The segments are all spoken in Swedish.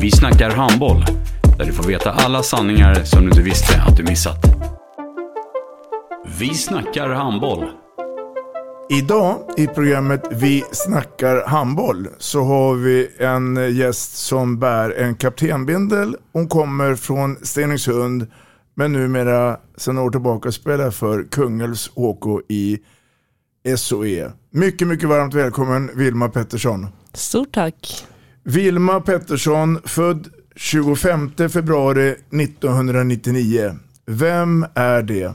Vi snackar handboll, där du får veta alla sanningar som du inte visste att du missat. Vi snackar handboll. Idag i programmet Vi snackar handboll så har vi en gäst som bär en kaptenbindel. Hon kommer från Stenungsund men numera sedan år tillbaka spelar för Kungälvs HK i SOE. Mycket, mycket varmt välkommen Vilma Pettersson. Stort tack. Vilma Pettersson, född 25 februari 1999. Vem är det?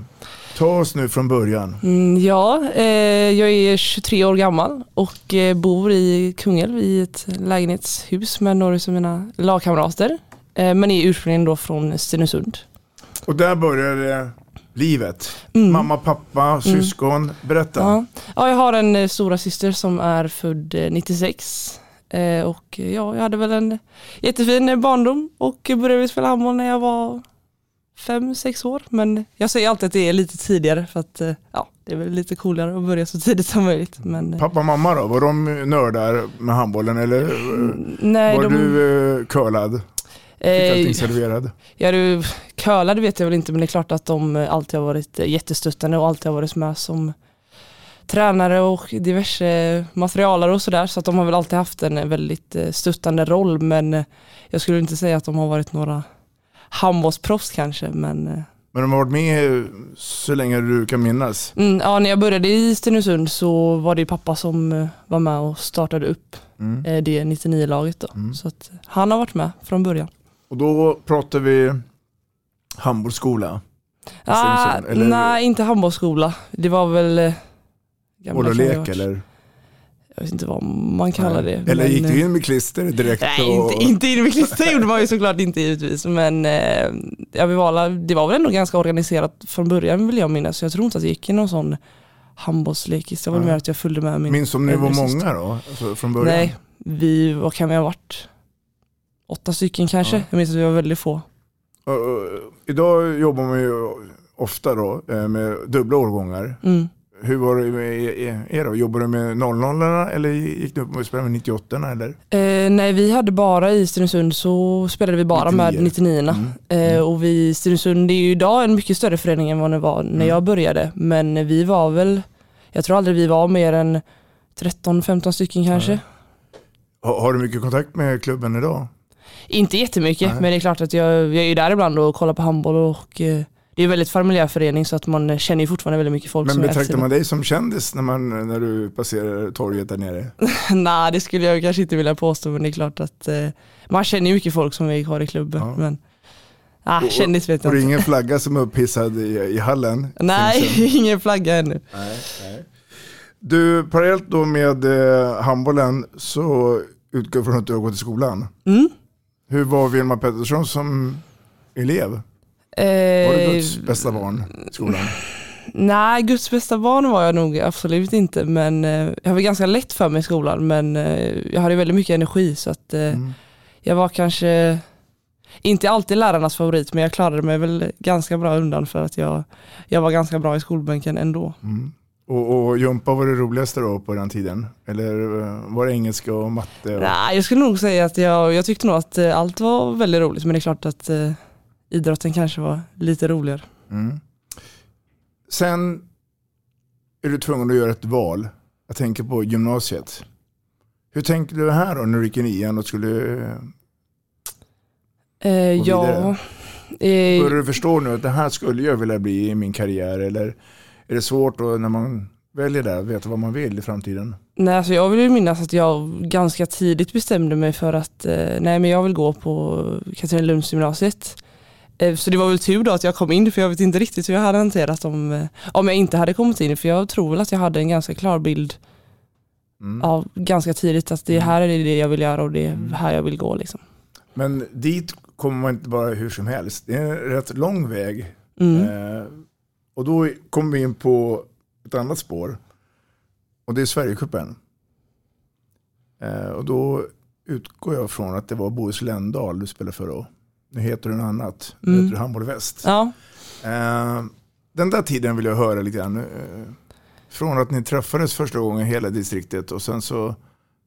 Ta oss nu från början. Mm, ja, eh, jag är 23 år gammal och eh, bor i Kungälv i ett lägenhetshus med några av mina lagkamrater. Eh, men är ursprungligen då från Stenungsund. Och där började livet. Mm. Mamma, pappa, syskon. Berätta. Ja. ja, jag har en eh, stora syster som är född eh, 96. Eh, och ja, jag hade väl en jättefin barndom och började spela handboll när jag var fem, sex år. Men jag säger alltid att det är lite tidigare för att ja, det är väl lite coolare att börja så tidigt som möjligt. Men, Pappa och mamma då, var de nördar med handbollen eller nej, var de... du eh, curlad? Fick allting serverad? Ja, du, curlade vet jag väl inte men det är klart att de alltid har varit jättestöttande och alltid har varit med som tränare och diverse materialare och sådär så att de har väl alltid haft en väldigt stöttande roll men jag skulle inte säga att de har varit några handbollsproffs kanske men men de har varit med så länge du kan minnas? Mm, ja, när jag började i Stenungsund så var det pappa som var med och startade upp mm. det 99-laget. Då. Mm. Så han har varit med från början. Och då pratar vi handbollsskola? Ah, nej, inte handbollsskola. Det var väl Boll och lek eller? Jag vet inte vad man kallar det. Eller men, gick du in med klister direkt? Nej, och... inte, inte in med klister gjorde man ju såklart inte givetvis. Men eh, ja, vi var, det var väl ändå ganska organiserat från början vill jag minnas. Så jag tror inte att jag gick i någon sån handbollslekis. Det var ja. mer att jag följde med min Minns om ni var många då? Alltså från början? Nej, vi, vad kan vi ha varit? Åtta stycken kanske. Ja. Jag minns att vi var väldigt få. Uh, uh, idag jobbar man ju ofta då uh, med dubbla årgångar. Mm. Hur var det med er då? Jobbade du med 00 eller gick du upp och spelade med 98 eller? Eh, nej, vi hade bara i Stenungsund så spelade vi bara 99. med 99 mm. Eh, och vi i Stenungsund, det är ju idag en mycket större förening än vad det var när mm. jag började. Men vi var väl, jag tror aldrig vi var mer än 13-15 stycken kanske. Har, har, du mycket kontakt med klubben idag? Inte jättemycket, nej. men det är klart att jag, jag är där ibland och kollar på handboll och eh, det är en väldigt familjär förening så att man känner ju fortfarande väldigt mycket folk. Men betraktar man dig som kändis när, man, när du passerar torget där nere? Nej det skulle jag kanske inte vilja påstå men det är klart att eh, man känner ju mycket folk som vi har i klubben. Ja. Men, ah, och, kändis vet jag och inte. Och ingen flagga som är upphissad i, i hallen? Nej, ingen flagga ännu. Nej, nej. Du, parallellt då med eh, handbollen så utgår från att du har gått i skolan. Mm. Hur var Vilma Pettersson som elev? Var du Guds bästa barn i skolan? Nej, Guds bästa barn var jag nog absolut inte. Men eh, jag var ganska lätt för mig i skolan. Men eh, jag hade väldigt mycket energi så att eh, mm. jag var kanske inte alltid lärarnas favorit men jag klarade mig väl ganska bra undan för att jag, jag var ganska bra i skolbänken ändå. Mm. Och, och jumpa var det roligaste då på den tiden? Eller eh, var det engelska och matte? Och... Nej, jag skulle nog säga att jag, jag tyckte nog att eh, allt var väldigt roligt men det är klart att eh, idrotten kanske var lite roligare. Mm. Sen är du tvungen att göra ett val. Jag tänker på gymnasiet. Hur tänkte du här då när du gick i nian och skulle Eh, ja, eh, Börjar du förstå nu att det här skulle jag vilja bli i min karriär eller är det svårt då när man väljer det, veta vad man vill i framtiden? nej, alltså jag vill minnas att jag ganska tidigt bestämde mig för att eh, nej, men jag vill gå på Katrinelundsgymnasiet. Eh, så det var väl tur då att jag kom in för jag vet inte riktigt hur jag hade hanterat om, eh, om jag inte hade kommit in för jag tror väl att jag hade en ganska klar bild Mm. av ganska tidigt att det här är det jag vill göra och det är här jag vill gå. Liksom. Men dit kommer man inte bara hur som helst. Det är en rätt lång väg. Mm. Eh, och då kommer vi in på ett annat spår. Och det är Sverigecupen. Eh, och då utgår jag från att det var Bohus Ländal du spelade för då. Nu heter du något annat. Nu Mm. heter du Handboll Väst. Ja. Eh, den där tiden vill jag höra lite grann. Eh, från att ni träffades första gången hela distriktet och sen så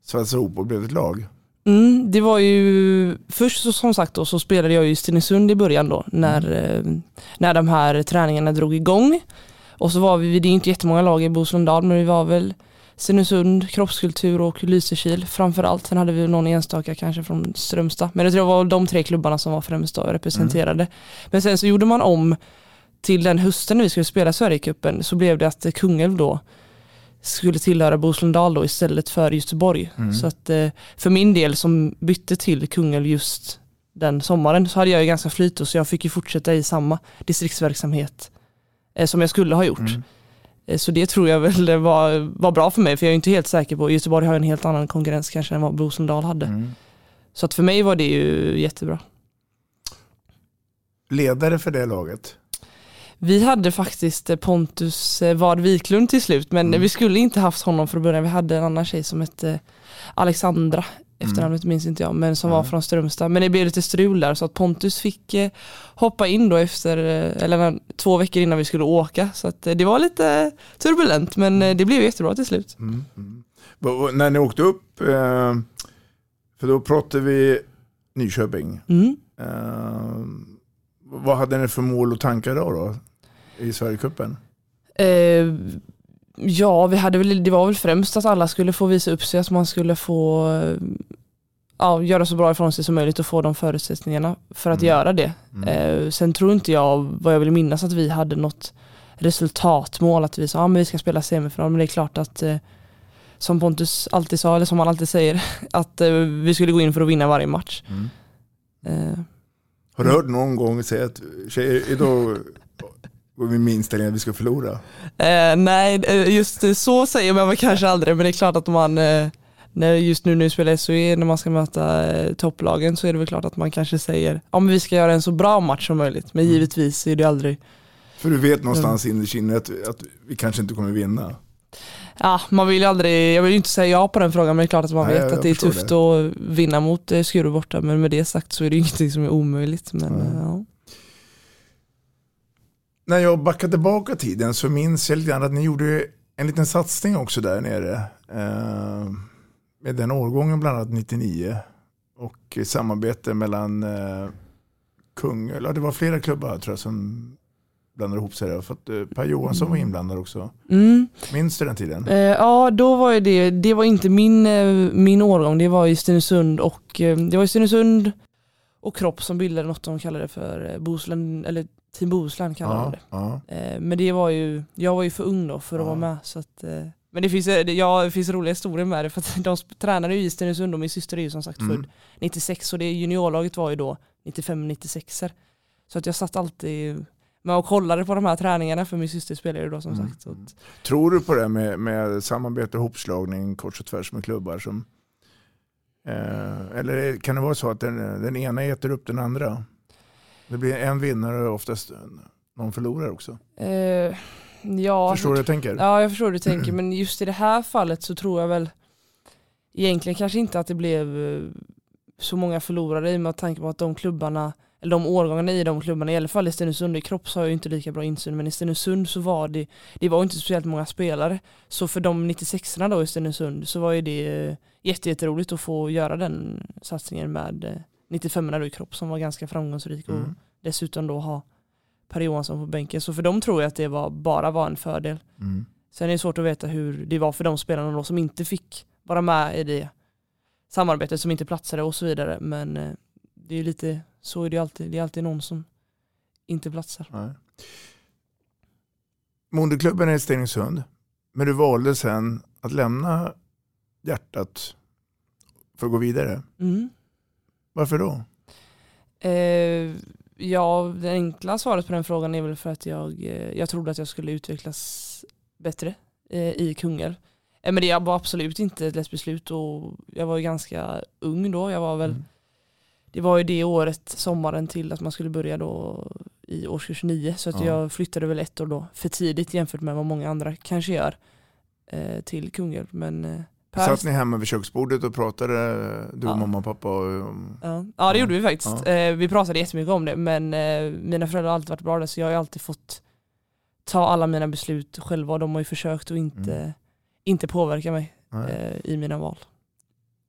svetsades ihop och blev ett lag. Mm, det var ju, först så, som sagt då, så spelade jag i Stenungsund i början då när, eh, när de här träningarna drog igång. Och så var vi, det är inte jättemånga lag i Boslundal men vi var väl Stenungsund, kroppskultur och Lysekil framförallt. Sen hade vi någon enstaka kanske från Strömstad. Men jag tror det var de tre klubbarna som var främst representerade. Men sen så gjorde man om till den hösten när vi skulle spela Sverigecupen så blev det att Kungälv då skulle tillhöra Boslundal då istället för Göteborg. Så att eh, för min del som bytte till Kungälv just den sommaren så hade jag ju ganska flyt och så jag fick ju fortsätta i samma distriktsverksamhet eh, som jag skulle ha gjort. Eh, Så det tror jag väl var, var bra för mig för jag är inte helt säker på, Göteborg har en helt annan konkurrens kanske än vad Boslundal hade. Så att för mig var det ju jättebra. Ledare för det laget. Vi hade faktiskt eh, Pontus eh, Ward Wiklund till slut men vi skulle inte haft honom från början. Vi hade en annan tjej som hette Alexandra, efternamnet minns inte jag, men som var från Strömstad. Men det blev lite strul där så att Pontus fick eh, hoppa in då efter, eh, eller när- två veckor innan vi skulle åka. Så att eh, det var lite turbulent men eh, det blev jättebra till slut. Va- va- När ni åkte upp, för då pratade vi Nyköping. Mm. Vad hade ni för mål och tankar då, då i Sverigecupen? Ja, vi hade väl, det var väl främst att alla skulle få visa upp sig, att man skulle få ja, göra så bra ifrån sig som möjligt och få de förutsättningarna för att göra det. Eh, sen tror inte jag, vad jag vill minnas, att vi hade något resultatmål, att vi sa att ah, men vi ska spela semifinal, men det är klart att eh, som Pontus alltid sa, eller som han alltid säger, att eh, vi skulle gå in för att vinna varje match. Eh, Har du hört någon gång säga att tjejer, idag går vi med inställningen att vi ska förlora? Eh, nej, eh, just så säger man väl kanske aldrig, men det är klart att man, eh, när just nu när vi spelar SOE, när man ska möta eh, topplagen så är det väl klart att man kanske säger, ja men vi ska göra en så bra match som möjligt, men givetvis är det aldrig, För du vet någonstans innerst inne att, att vi kanske inte kommer vinna. ja man vill ju aldrig, jag vill ju inte säga ja på den frågan, men det är klart att man Nej, vet jag att det är tufft det. att vinna mot Skuru borta, men med det sagt så är det ju ingenting som är omöjligt. Men, eh, ja. När jag backar tillbaka tiden så minns jag lite grann att ni gjorde en liten satsning också där nere. Eh, med den årgången bland annat 99. Och samarbete mellan eh, Kungälv, ja, det var flera klubbar tror jag som blandade ihop sig där. För att eh, Per Johansson var inblandad också. Mm. Minns du den tiden? Eh, ja, då var ju det, det var inte min, eh, min årgång, det var i Stenungsund och eh, det var i Stenungsund och Kropp som bildade något de kallade för eh, Bohuslän, eller Team Bohuslän kallade de det. ja. Eh, men det var ju, jag var ju för ung då för att Ja. vara med så att eh, men det finns, ja, det finns roliga historier med det för att de tränade ju i Stenungsund och min syster är ju som sagt Mm. född 96 och det juniorlaget var ju då 95-96 Så att jag satt alltid med och kollade på de här träningarna för min syster spelade ju då som Mm. sagt. Tror du på det med, med samarbete och hopslagning kors och tvärs med klubbar? Som, eh, eller kan det vara så att den, den ena äter upp den andra? Det blir en vinnare och oftast någon förlorar också. eh, ja, Förstår du vad jag tänker? Ja, jag förstår hur du tänker, men just i det här fallet så tror jag väl egentligen kanske inte att det blev eh, så många förlorare i med tanke på att de klubbarna, eller de årgångarna i de klubbarna, i alla fall i Stenungsund, i Kropp så har jag inte lika bra insyn, men i Stenungsund så var det, det var inte speciellt många spelare. Så för de 96orna då i Stenungsund så var ju det eh, jätte, jätteroligt att få göra den satsningen med eh, 95orna då i Kropp som var ganska framgångsrik och Mm. dessutom då ha Per Johansson på bänken. Så för dem tror jag att det var, bara var en fördel. Mm. Sen är det svårt att veta hur det var för de spelarna då som inte fick vara med i det samarbetet som inte platsade och så vidare. Men eh, det är ju lite så är det alltid, det är alltid någon som inte platsar. Nej. Är i Stenungsund. Men du valde sen att lämna hjärtat för att gå vidare. Mm. Varför då? Eh, ja, det enkla svaret på den frågan är väl för att jag, eh, jag trodde att jag skulle utvecklas bättre eh, i Kungälv. Eh, men det var absolut inte ett lätt beslut och jag var ju ganska ung då. Jag var väl, Mm. Det var ju det året, sommaren till att man skulle börja då i årskurs 9. Så att Ja. jag flyttade väl ett år då för tidigt jämfört med vad många andra kanske gör eh, till Kungälv. Men eh, Per Satt ni hemma vid köksbordet och pratade, du och Ja. mamma och pappa? Och, Ja, ja det gjorde vi faktiskt. Eh, vi pratade jättemycket om det men eh, mina föräldrar har alltid varit bra där så jag har alltid fått ta alla mina beslut själva och de har ju försökt att inte, Mm. inte påverka mig eh, i mina val.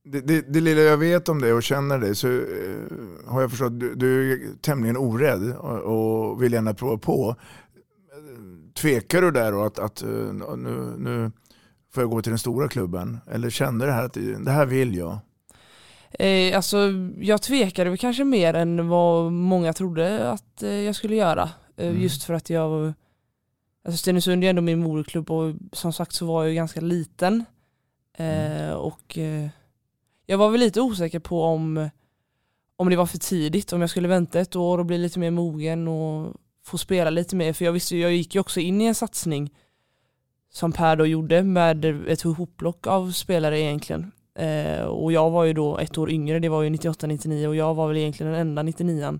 Det, det, det lilla jag vet om dig och känner dig så eh, har jag förstått att du, du är tämligen orädd och, och vill gärna prova på. Tvekar du där då att, att eh, nu, nu får jag gå till den stora klubben? Eller kände du här att det här vill jag? Eh, alltså jag tvekade väl kanske mer än vad många trodde att eh, jag skulle göra. Eh, Mm. Just för att jag, alltså Stenungsund är ändå min moderklubb och som sagt så var jag ju ganska liten. Mm. och eh, jag var väl lite osäker på om, om det var för tidigt, om jag skulle vänta ett år och bli lite mer mogen och få spela lite mer. För jag visste jag gick ju också in i en satsning som Per då gjorde med ett hoplock av spelare egentligen. Eh, och jag var ju då ett år yngre, det var ju 98-99 och jag var väl egentligen den enda 99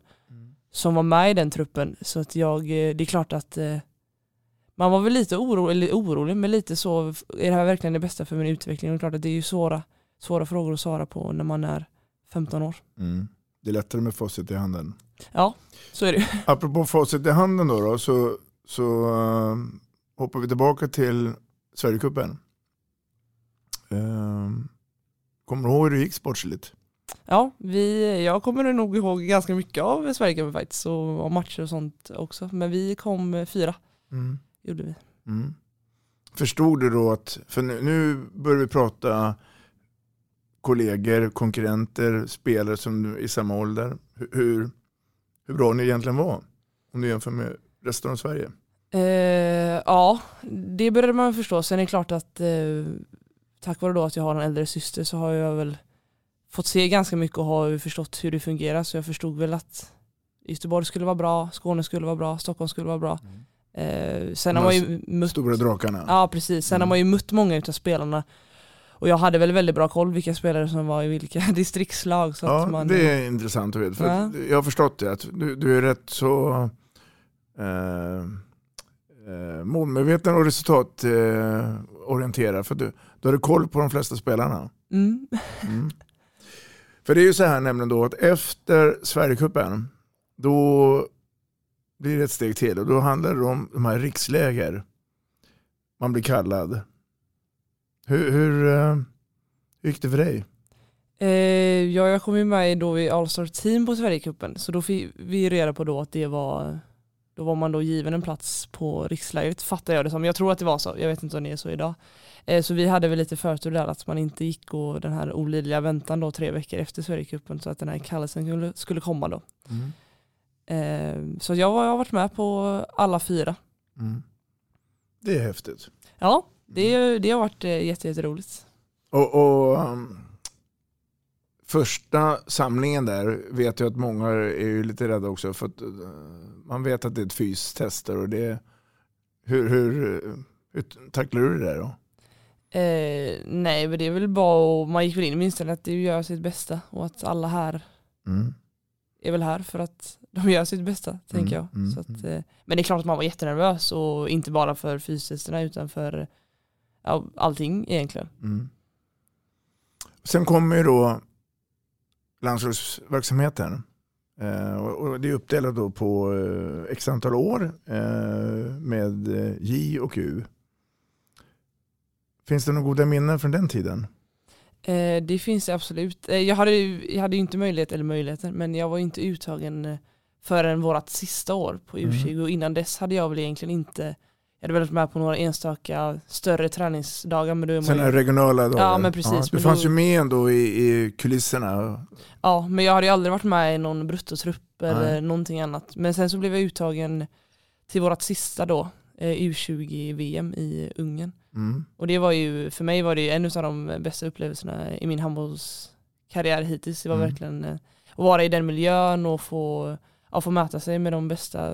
som var med i den truppen. Så att jag, eh, det är klart att eh, man var väl lite oro, eller orolig, men lite så, är det här verkligen det bästa för min utveckling? Och det är klart att det är ju svåra, svåra frågor att svara på när man är 15 år. Mm. Det är lättare med facit i handen. Ja, så är det ju. Apropå facit i handen då, då så, så eh, hoppar vi tillbaka till Sverigecupen. Uh, kommer du ihåg hur det gick sportsligt? Ja, vi, jag kommer nog ihåg ganska mycket av Sverigecupen faktiskt, och, och matcher och sånt också. Men vi kom fyra, Mm. gjorde vi. Mm. Förstod du då att, för nu, nu börjar vi prata kollegor, konkurrenter, spelare som i samma ålder. Hur, hur, bra ni egentligen var om du jämför med resten av Sverige. Eh, ja, det började man förstå. Sen är det klart att eh, tack vare då att jag har en äldre syster så har jag väl fått se ganska mycket och har förstått hur det fungerar. Så jag förstod väl att Göteborg skulle vara bra, Skåne skulle vara bra, Stockholm skulle vara bra. Eh, sen har man ju mött, Stora drakarna. ja precis, sen har Mm. man ju mött många utav spelarna. Och jag hade väl väldigt bra koll vilka spelare som var i vilka distriktslag. Så Ja, att man, det är intressant att veta. För Ja. jag har förstått det, att du, du är rätt så eh, eh, målmedveten och resultatorienterad. Eh, för du, du hade koll på de flesta spelarna. mm, Mm. För det är ju så här nämligen då att efter Sverigecupen då blir det ett steg till och då handlar det om de här riksläger. Man blir kallad. Hur, hur, eh, gick det för dig? Eh, ja, jag kom ju med då i All-Star Team på Sverigecupen så då fick vi reda på då att det var då var man då given en plats på rikslägret fattar jag det som. Jag tror att det var så, jag vet inte om det är så idag. Eh, så vi hade väl lite förtur där att man inte gick och den här olidliga väntan då tre veckor efter Sverigecupen så att den här kallelsen skulle, skulle komma då. Eh, så jag, jag har varit med på alla fyra. Mm. Det är häftigt. Ja, det, det har varit eh, jätte, jätteroligt. Och, och um, första samlingen där vet jag att många är ju lite rädda också för att uh, man vet att det är ett fystester och det hur, hur, hur tacklar du det där då? Eh, nej, men det är väl bara och man gick väl in med inställningen att det gör sitt bästa och att alla här Mm. är väl här för att de gör sitt bästa, tänker jag. mm, att, eh, men det är klart att man var jättenervös och inte bara för fysisterna utan för ja, allting egentligen. Mm. Sen kommer ju då landslagsverksamheten. Eh, och det är uppdelat då på eh, x antal år eh, med eh, J och U. Finns det några goda minnen från den tiden? Eh, det finns det absolut. Eh, jag, hade, jag hade inte möjlighet, eller möjligheten, men jag var inte uttagen förrän vårat sista år på U20 Mm. och innan dess hade jag väl egentligen inte jag hade väl varit med på några enstaka större träningsdagar men då är Sådana ju, regionala dagar. Ja, men precis, du men fanns då- ju med ändå i, i kulisserna. Ja, men jag hade ju aldrig varit med i någon bruttotrupp eller Nej. någonting annat. Men sen så blev jag uttagen till vårt sista då, eh, U20-VM i Ungern. Mm. Och det var ju, för mig var det en av de bästa upplevelserna i min handbollskarriär hittills. Det var Mm. verkligen eh, att vara i den miljön och få, ja, få mäta sig med de bästa,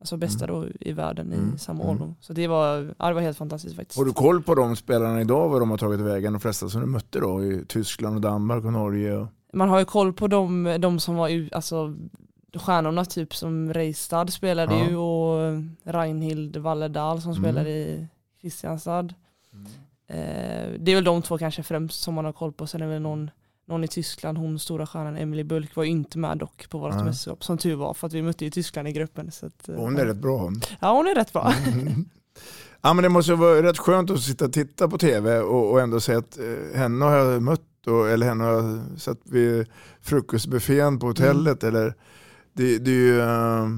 alltså bästa då i världen Mm. i samma Mm. årgång. Så det var, ja, det var helt fantastiskt faktiskt. Har du koll på de spelarna idag, vad de har tagit vägen? De flesta som du mötte då i Tyskland och Danmark och Norge. Och... Man har ju koll på de, de som var alltså stjärnorna typ som Reistad spelade Ja. ju och Reinhild Walledal som Mm. spelade i Kristianstad. Eh, det är väl de två kanske främst som man har koll på. Sen är det väl någon, någon i Tyskland, hon stora stjärnan Emily Bulk var inte med dock på vårt Nej. mästerskap. Som tur var för att vi mötte ju Tyskland i gruppen. Så att, Hon är rätt bra. Ja hon är rätt bra. Mm. Ja, men det måste vara rätt skönt att sitta och titta på tv och, och ändå säga att eh, henne har jag mött och, eller henne har jag sett vid frukostbuffén på hotellet. Eller, det, det, är ju, eh,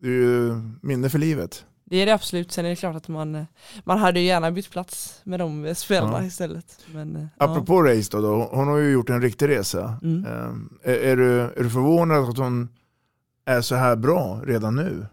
det är ju minne för livet. Det är det absolut. Sen är det klart att man, man hade ju gärna bytt plats med de spelarna Ja. istället. Men, eh, Apropå race då, då, hon har ju gjort en riktig resa. Mm. Eh, är, är, du, är du förvånad att hon är så här bra redan nu?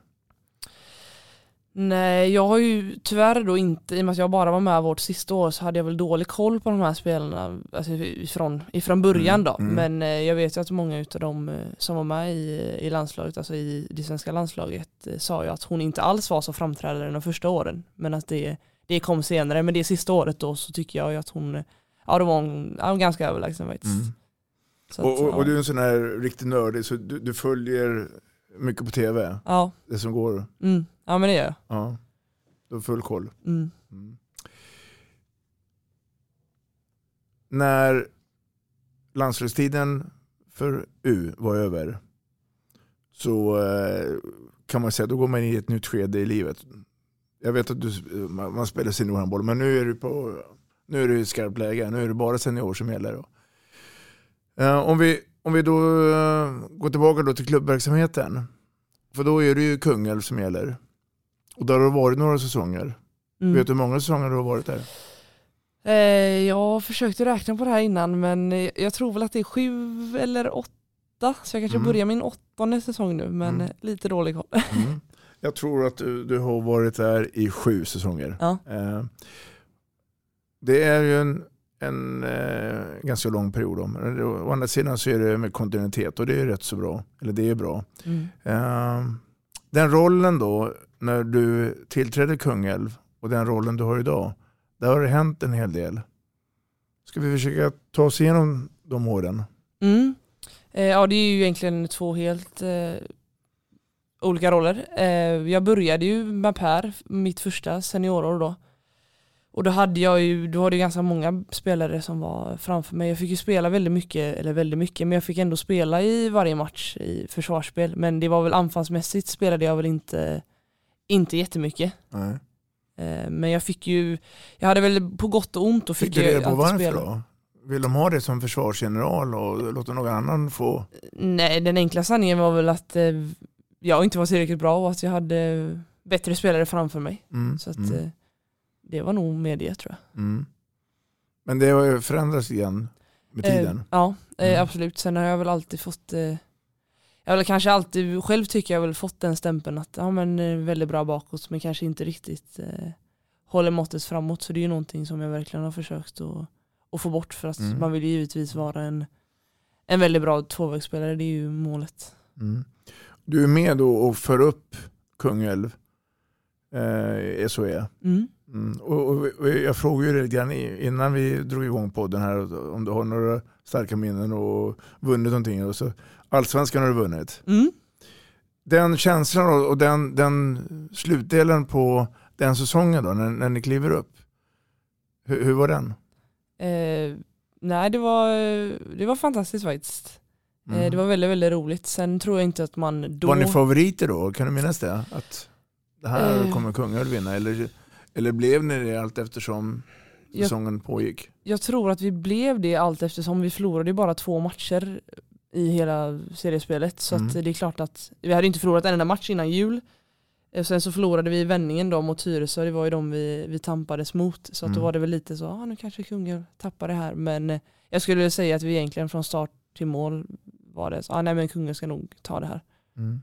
Nej, jag har ju tyvärr då inte, i och med att jag bara var med vårt sista år så hade jag väl dålig koll på de här spelarna alltså ifrån, ifrån början Mm, då. mm. Men eh, jag vet ju att många utav dem eh, som var med i, i landslaget, alltså i det svenska landslaget, eh, sa ju att hon inte alls var så framträdande de första åren. Men att det, det kom senare. Men det sista året då så tycker jag ju att hon, ja då var hon, ja, ganska överlägsen faktiskt. Mm. Så att, Och, och, ja. och du är en sån här riktig nördig så du, du följer mycket på tv, Ja, det som går. mm, ja men det gör jag. Ja, du har full koll. Mm. Mm. När landslagstiden för U var över så eh, kan man säga då går man in i ett nytt skede i livet. Jag vet att du, man, spelar seniorhandboll men nu är du på nu är du i skarpt läge. Nu är det bara senior som gäller. Då. Eh, om, vi, om vi då eh, går tillbaka då till klubbverksamheten. För då är det ju Kungälv som gäller. Och där har det varit några säsonger. Mm. Vet du hur många säsonger du har varit där? Eh, jag försökte räkna på det här innan men jag tror väl att det är sju eller åtta. Så jag kanske Mm. börjar min åttonde säsong nu men Mm. lite dålig koll. Mm. Jag tror att du, du har varit där i sju säsonger. Ja. Eh, det är ju en, en eh, ganska lång period. Då. Men det- å andra sidan så är det med kontinuitet och det är rätt så bra. Eller det är bra. Mm. Eh, den rollen då, när du tillträdde Kungälv och den rollen du har idag, där har det hänt en hel del. Ska vi försöka ta oss igenom de åren? Mm. Eh, ja det är ju egentligen två helt eh, olika roller. Eh, jag började ju med Per, mitt första seniorår då. Och då hade jag ju, då hade jag ganska många spelare som var framför mig. Jag fick ju spela väldigt mycket, eller väldigt mycket, men jag fick ändå spela i varje match i försvarsspel. Men det var väl anfallsmässigt spelade jag väl inte, inte jättemycket. Nej. Eh, men jag fick ju, jag hade väl på gott och ont och fick, Fick du reda på varför spela. då? Vill de ha det som försvarsgeneral och låta någon annan få? Nej, den enkla sanningen var väl att eh, jag inte var tillräckligt bra och att jag hade bättre spelare framför mig. Mm, Så att mm, eh, det var nog med det tror jag. mm. Men det har ju förändrats igen med tiden. Eh, ja, eh, Mm. absolut. Sen har jag väl alltid fått, eh, jag väl kanske alltid, själv tycker jag väl fått den stämpeln att ja men eh, väldigt bra bakåt men kanske inte riktigt eh, håller måttet framåt. Så det är ju någonting som jag verkligen har försökt att, att få bort för att Mm. man vill ju givetvis vara en, en väldigt bra tvåvägsspelare, det är ju målet. Mm. Du är med då och för upp Kungälv, eh, SOE. Mm. Mm. Och, och, och jag frågade ju lite grann innan vi drog igång podden här om du har några starka minnen och vunnit någonting. Och så, Allsvenskan har du vunnit. Mm. Den känslan och, den, den slutdelen på den säsongen då, när, när ni kliver upp. Hur, hur var den? Eh, nej det var, det var fantastiskt faktiskt. Mm. Eh, det var väldigt, väldigt roligt. Sen tror jag inte att man då... Var ni favoriter då? Kan du minnas det? Att det här Eh. kommer Kungälv vinna? Eller, eller blev ni det allt eftersom Jag- säsongen pågick? Jag tror att vi blev det allt eftersom vi förlorade bara två matcher i hela seriespelet. Så Mm. det är klart att vi hade inte förlorat en enda match innan jul. Eh, Sen så förlorade vi vändningen då mot Tyresö, det var ju de vi, vi tampades mot. Så att då Mm. var det väl lite så, ah, nu kanske Kungälv tappar det här. Men eh, jag skulle säga att vi egentligen från start till mål var det så, ah, nej men Kungälv ska nog ta det här. Mm.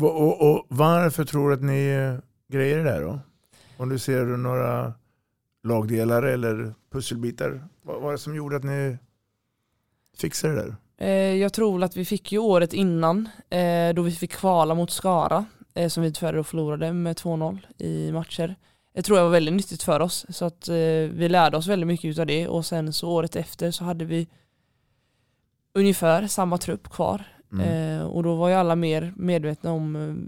Och, och, och varför tror du att ni grejer det där då? Om du ser några lagdelar eller pusselbitar. Vad vad var det som gjorde att ni fixade det där? Eh, Jag tror att vi fick ju året innan eh, då vi fick kvala mot Skara eh, som vi tyvärr förlorade med 2-0 i matcher. Det tror jag var väldigt nyttigt för oss så att vi lärde oss väldigt mycket av det och sen så året efter så hade vi ungefär samma trupp kvar Mm. och då var ju alla mer medvetna om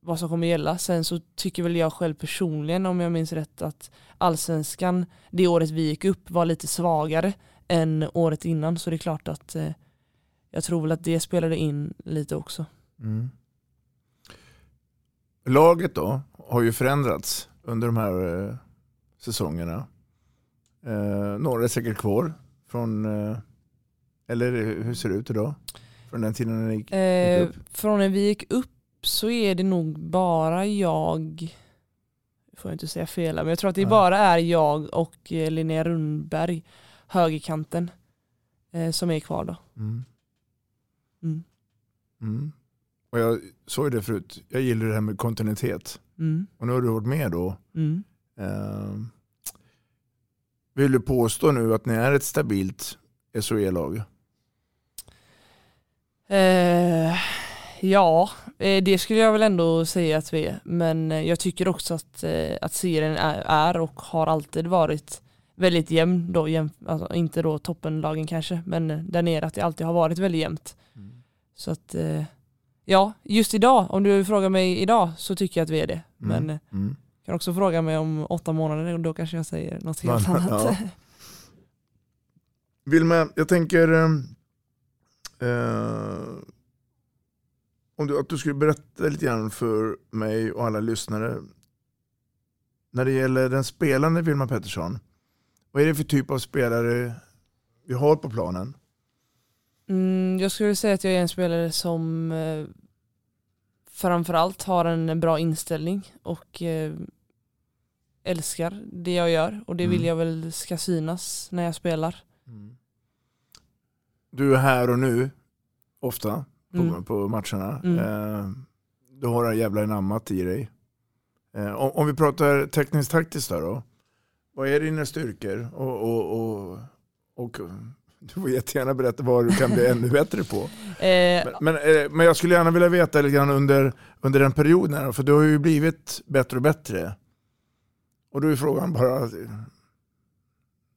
vad som kommer gälla. Sen så tycker väl jag själv personligen om jag minns rätt att allsvenskan det året vi gick upp var lite svagare än året innan så det är klart att eh, jag tror väl att det spelade in lite också. Mm. Laget då har ju förändrats under de här eh, säsongerna. Eh, några är säkert kvar från, eh, eller hur ser det ut idag? Från den tiden när ni gick, Eh, gick upp? från när vi gick upp så är det nog bara jag, får jag inte säga fel men jag tror att det bara är jag och eh, Linnea Rundberg, högerkanten, eh, som är kvar då. Mm. Mm. Mm. Och jag såg det förut, jag gillar det här med kontinuitet. Mm. Och nu har du varit med då. Eh, vill du påstå nu att ni är ett stabilt SOE-lag? Eh, ja, eh, det skulle jag väl ändå säga att vi är. Men eh, jag tycker också att, eh, att serien är och har alltid varit väldigt jämn. Då, jäm, alltså, inte då toppenlagen kanske, men eh, där nere att det alltid har varit väldigt jämnt. Så att eh, ja, just idag, om du frågar mig idag så tycker jag att vi är det. Men eh, Mm. kan också fråga mig om åtta månader och då kanske jag säger något helt Man- annat. ja. Vilma, jag tänker eh, om du, att du skulle berätta lite grann för mig och alla lyssnare när det gäller den spelande Vilma Pettersson. Vad är det för typ av spelare vi har på planen? Mm, jag skulle säga att jag är en spelare som eh, framförallt har en bra inställning och eh, älskar det jag gör och det vill Mm. jag väl ska synas när jag spelar. Du är här och nu ofta på, Mm. på matcherna. Mm. Eh, du har det jävla namnet i dig. Eh, om, om vi pratar tekniskt taktiskt då, då. Vad är dina styrkor? Och, och, och, och du får jättegärna berätta vad du kan bli ännu bättre på. Eh, Men, men, eh, men jag skulle gärna vilja veta lite grann under, under den perioden, för du har ju blivit bättre och bättre. Och då är frågan bara,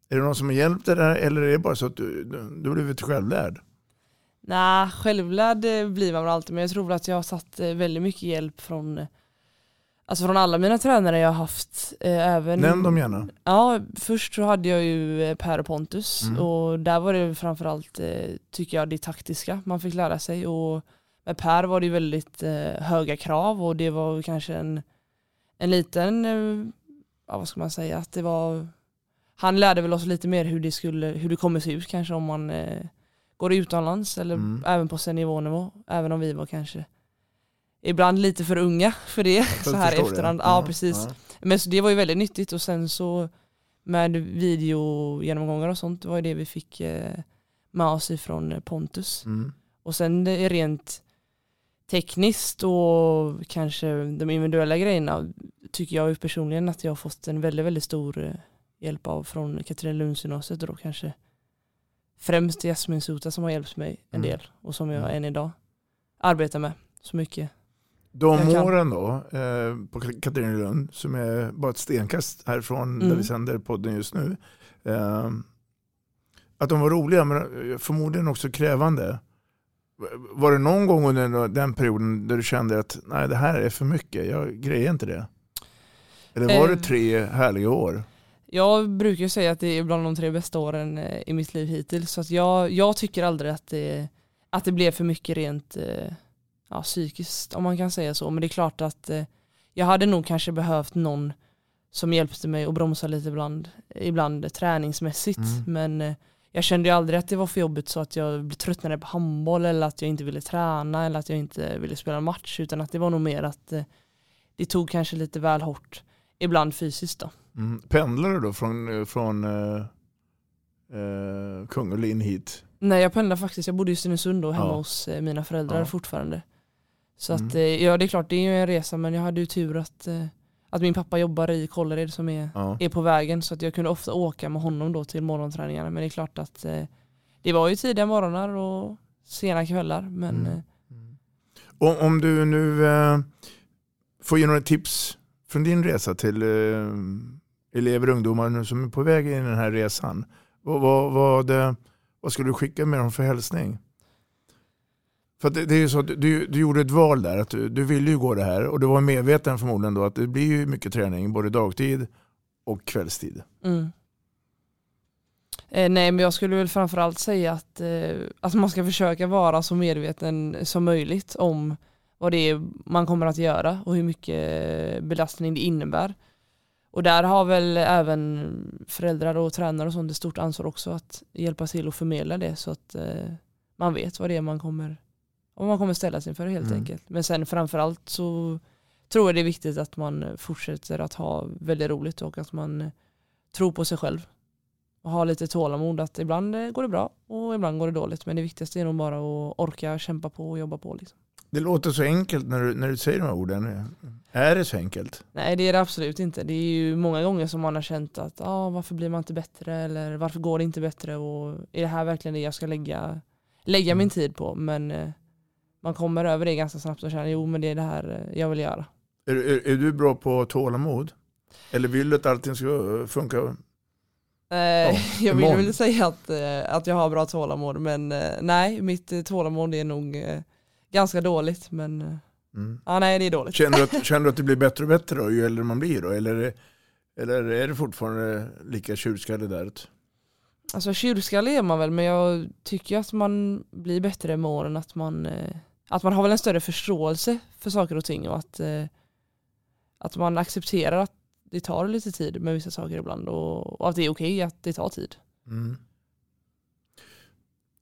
är det någon som har hjälpt dig där eller är det bara så att du, du, du har blivit självlärd? Nej, självlärd eh, blir man väl alltid men jag tror att jag har satt väldigt mycket hjälp från Alltså från alla mina tränare jag har haft. Eh, även, Nämn dem gärna. Ja, först så hade jag ju eh, Per och Pontus Mm. och där var det framförallt, eh, tycker jag, det taktiska man fick lära sig och med Per var det väldigt eh, höga krav och det var kanske en, en liten, eh, ja, vad ska man säga, att det var, han lärde väl oss lite mer hur det, skulle, hur det kommer se ut kanske om man eh, går utomlands eller Mm. även på seniornivå, även om vi var kanske ibland lite för unga för det så här i det. efterhand. Ja, Ja, precis. ja. Men så det var ju väldigt nyttigt och sen så med videogenomgångar och sånt var ju det vi fick eh, med oss ifrån eh, Pontus. Mm. Och sen det rent tekniskt och kanske de individuella grejerna tycker jag ju personligen att jag har fått en väldigt, väldigt stor eh, hjälp av från Katrinelundsgymnasiet och då kanske främst Jasmin Suta som har hjälpt mig en Mm. del och som jag Mm. än idag arbetar med så mycket. De Jag åren då, eh, på Katrinelund, som är bara ett stenkast härifrån där Mm. vi sänder podden just nu. Eh, att de var roliga, men eh, förmodligen också krävande. Var det någon gång under den perioden där du kände att nej, det här är för mycket, jag grejer inte det? Eller var Eh. det tre härliga år? Jag brukar säga att det är bland de tre bästa åren eh, i mitt liv hittills. Så att jag, jag tycker aldrig att det, att det blev för mycket rent eh, ja, psykiskt om man kan säga så. Men det är klart att eh, jag hade nog kanske behövt någon som hjälpte mig att bromsa lite ibland, ibland träningsmässigt. Mm. Men eh, jag kände ju aldrig att det var för jobbigt så att jag tröttnade på handboll eller att jag inte ville träna eller att jag inte ville spela match utan att det var nog mer att eh, det tog kanske lite väl hårt ibland fysiskt då. Mm. Pendlar du då från, från eh, eh, Kungälv in hit? Nej jag pendlar faktiskt, jag bodde i Stenungsund då hemma Ja. hos eh, mina föräldrar Ja. fortfarande. Så Mm. att eh, ja det är klart det är ju en resa men jag hade ju tur att, eh, att min pappa jobbar i Kållered som är, Ja. är på vägen så att jag kunde ofta åka med honom då till morgonträningarna men det är klart att eh, det var ju tidiga morgnar och sena kvällar men Mm. eh, Om, om du nu eh, får ge några tips från din resa till eh, elever och ungdomar nu som är på väg in i den här resan. Vad, vad, vad, vad skulle du skicka med dem för hälsning? För att det, det är ju så att du, du gjorde ett val där, att du, du ville ju gå det här och du var medveten förmodligen då att det blir ju mycket träning både dagtid och kvällstid. Mm. Eh, nej men jag skulle väl framförallt säga att, eh, att man ska försöka vara så medveten som möjligt om vad det är man kommer att göra och hur mycket belastning det innebär. Och där har väl även föräldrar och tränare och sånt ett stort ansvar också att hjälpa till och förmedla det så att eh, man vet vad det är man kommer, vad man kommer ställas inför helt Mm. enkelt. Men sen framförallt så tror jag det är viktigt att man fortsätter att ha väldigt roligt och att man tror på sig själv. Och ha lite tålamod att ibland går det bra och ibland går det dåligt. Men det viktigaste är nog bara att orka kämpa på och jobba på. Liksom. Det låter så enkelt när du, när du säger de här orden. Är det så enkelt? Nej det är det absolut inte. Det är ju många gånger som man har känt att ah, varför blir man inte bättre eller varför går det inte bättre och är det här verkligen det jag ska lägga, lägga Mm. min tid på. Men eh, man kommer över det ganska snabbt och känner jo men det är det här eh, jag vill göra. Är, är, är du bra på tålamod? Eller vill du att allting ska funka? Eh, jag vill väl säga att, eh, att jag har bra tålamod men eh, nej mitt eh, tålamod är nog eh, ganska dåligt men eh, Mm. ja, nej det är dåligt. Känner, du att, känner du att det blir bättre och bättre då, ju äldre man blir? Då? Eller, eller är det fortfarande lika tjurskallig där? Alltså tjurskallig är man väl men jag tycker att man blir bättre med åren att man, eh, att man har väl en större förståelse för saker och ting och att, eh, att man accepterar att det tar lite tid med vissa saker ibland och, och att det är okej att det tar tid. Mm.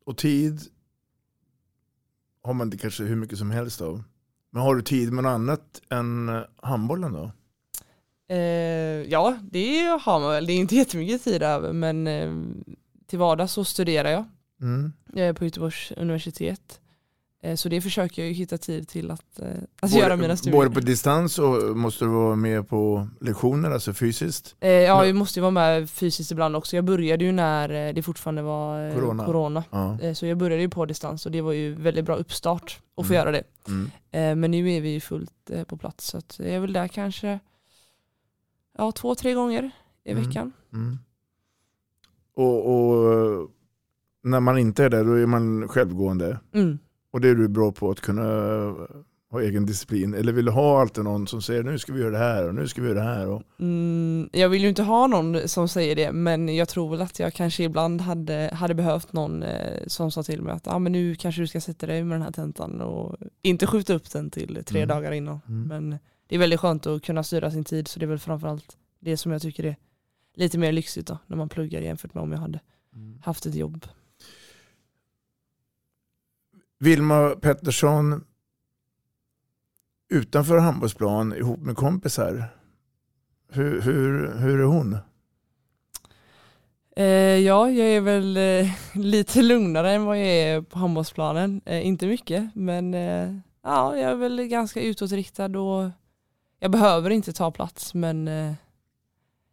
Och tid har man inte kanske hur mycket som helst av. Men har du tid med något annat än eh, handbollen då? Eh, ja, det har man väl. Det är inte jättemycket tid över men eh, till vardags så studerar jag. Mm. Jag är på Göteborgs universitet. Eh, så det försöker jag ju hitta tid till att, eh, att Både- göra mina studier. Både på distans och måste du vara med på lektioner, alltså fysiskt? Eh, ja, vi måste ju vara med fysiskt ibland också. Jag började ju när eh, det fortfarande var Corona. corona. Ja. Så jag började ju på distans och det var ju väldigt bra uppstart att få Mm. göra det. Mm. Eh, men nu är vi ju fullt på plats så att jag är väl där kanske ja, två, tre gånger i Mm. veckan. Mm. Och, och när man inte är där då är man självgående. Mm. Och det är du bra på att kunna ha egen disciplin. Eller vill du ha alltid någon som säger nu ska vi göra det här och nu ska vi göra det här. Och, Mm, jag vill ju inte ha någon som säger det men jag tror väl att jag kanske ibland hade, hade behövt någon eh, som sa till mig att ah, men nu kanske du ska sätta dig med den här tentan och inte skjuta upp den till tre Mm. dagar innan. Mm. Men det är väldigt skönt att kunna styra sin tid så det är väl framförallt det som jag tycker är lite mer lyxigt då, när man pluggar jämfört med om jag hade haft ett jobb. Vilma Pettersson utanför handbollsplan ihop med kompisar. Hur, hur, hur är hon? Eh, ja, jag är väl eh, lite lugnare än vad jag är på handbollsplanen. Eh, inte mycket, men eh, ja, jag är väl ganska utåtriktad och jag behöver inte ta plats, men eh,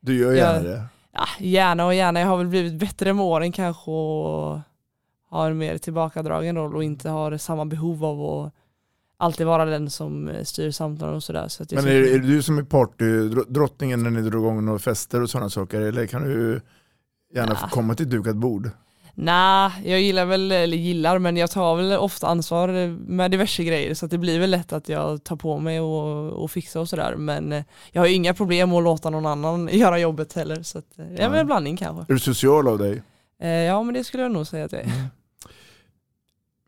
Du gör gärna Jag- det. ja, gärna och gärna. Jag har väl blivit bättre med åren kanske och har en mer tillbakadragen roll och inte har samma behov av att alltid vara den som eh, styr samtalen och sådär. Så Men är, är det du som är partydrottningen när ni drar igång några fester och sådana saker? Eller kan du gärna Nja. komma till ett dukat bord? Nej, jag gillar väl, eller gillar, men jag tar väl ofta ansvar med diverse grejer så det blir väl lätt att jag tar på mig och, och fixar och sådär. Men eh, jag har inga problem att låta någon annan göra jobbet heller. Så att, eh, är väl Ja. en blandning kanske. Är du social av dig? Eh, ja, men det skulle jag nog säga att jag är.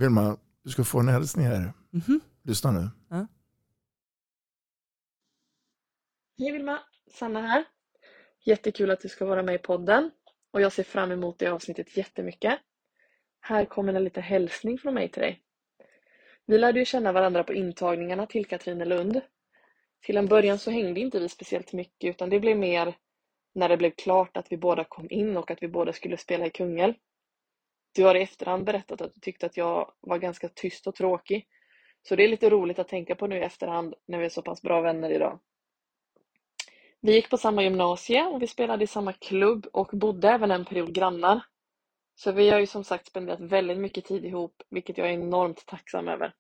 Vilma, du ska få en hälsning här. Mhm. Lyssna nu. Hej Vilma, Sanna här. Jättekul att du ska vara med i podden. och jag ser fram emot det avsnittet jättemycket. Här kommer en liten hälsning från mig till dig. Vi lärde ju känna varandra på intagningarna till Katrinelund. Till en början så hängde inte vi speciellt mycket utan det blev mer när det blev klart att vi båda kom in och att vi båda skulle spela i Kungälv. Du har i efterhand berättat att du tyckte att jag var ganska tyst och tråkig. Så det är lite roligt att tänka på nu i efterhand när vi är så pass bra vänner idag. Vi gick på samma gymnasie och vi spelade i samma klubb och bodde även en period grannar. Så vi har ju som sagt spenderat väldigt mycket tid ihop, vilket jag är enormt tacksam över.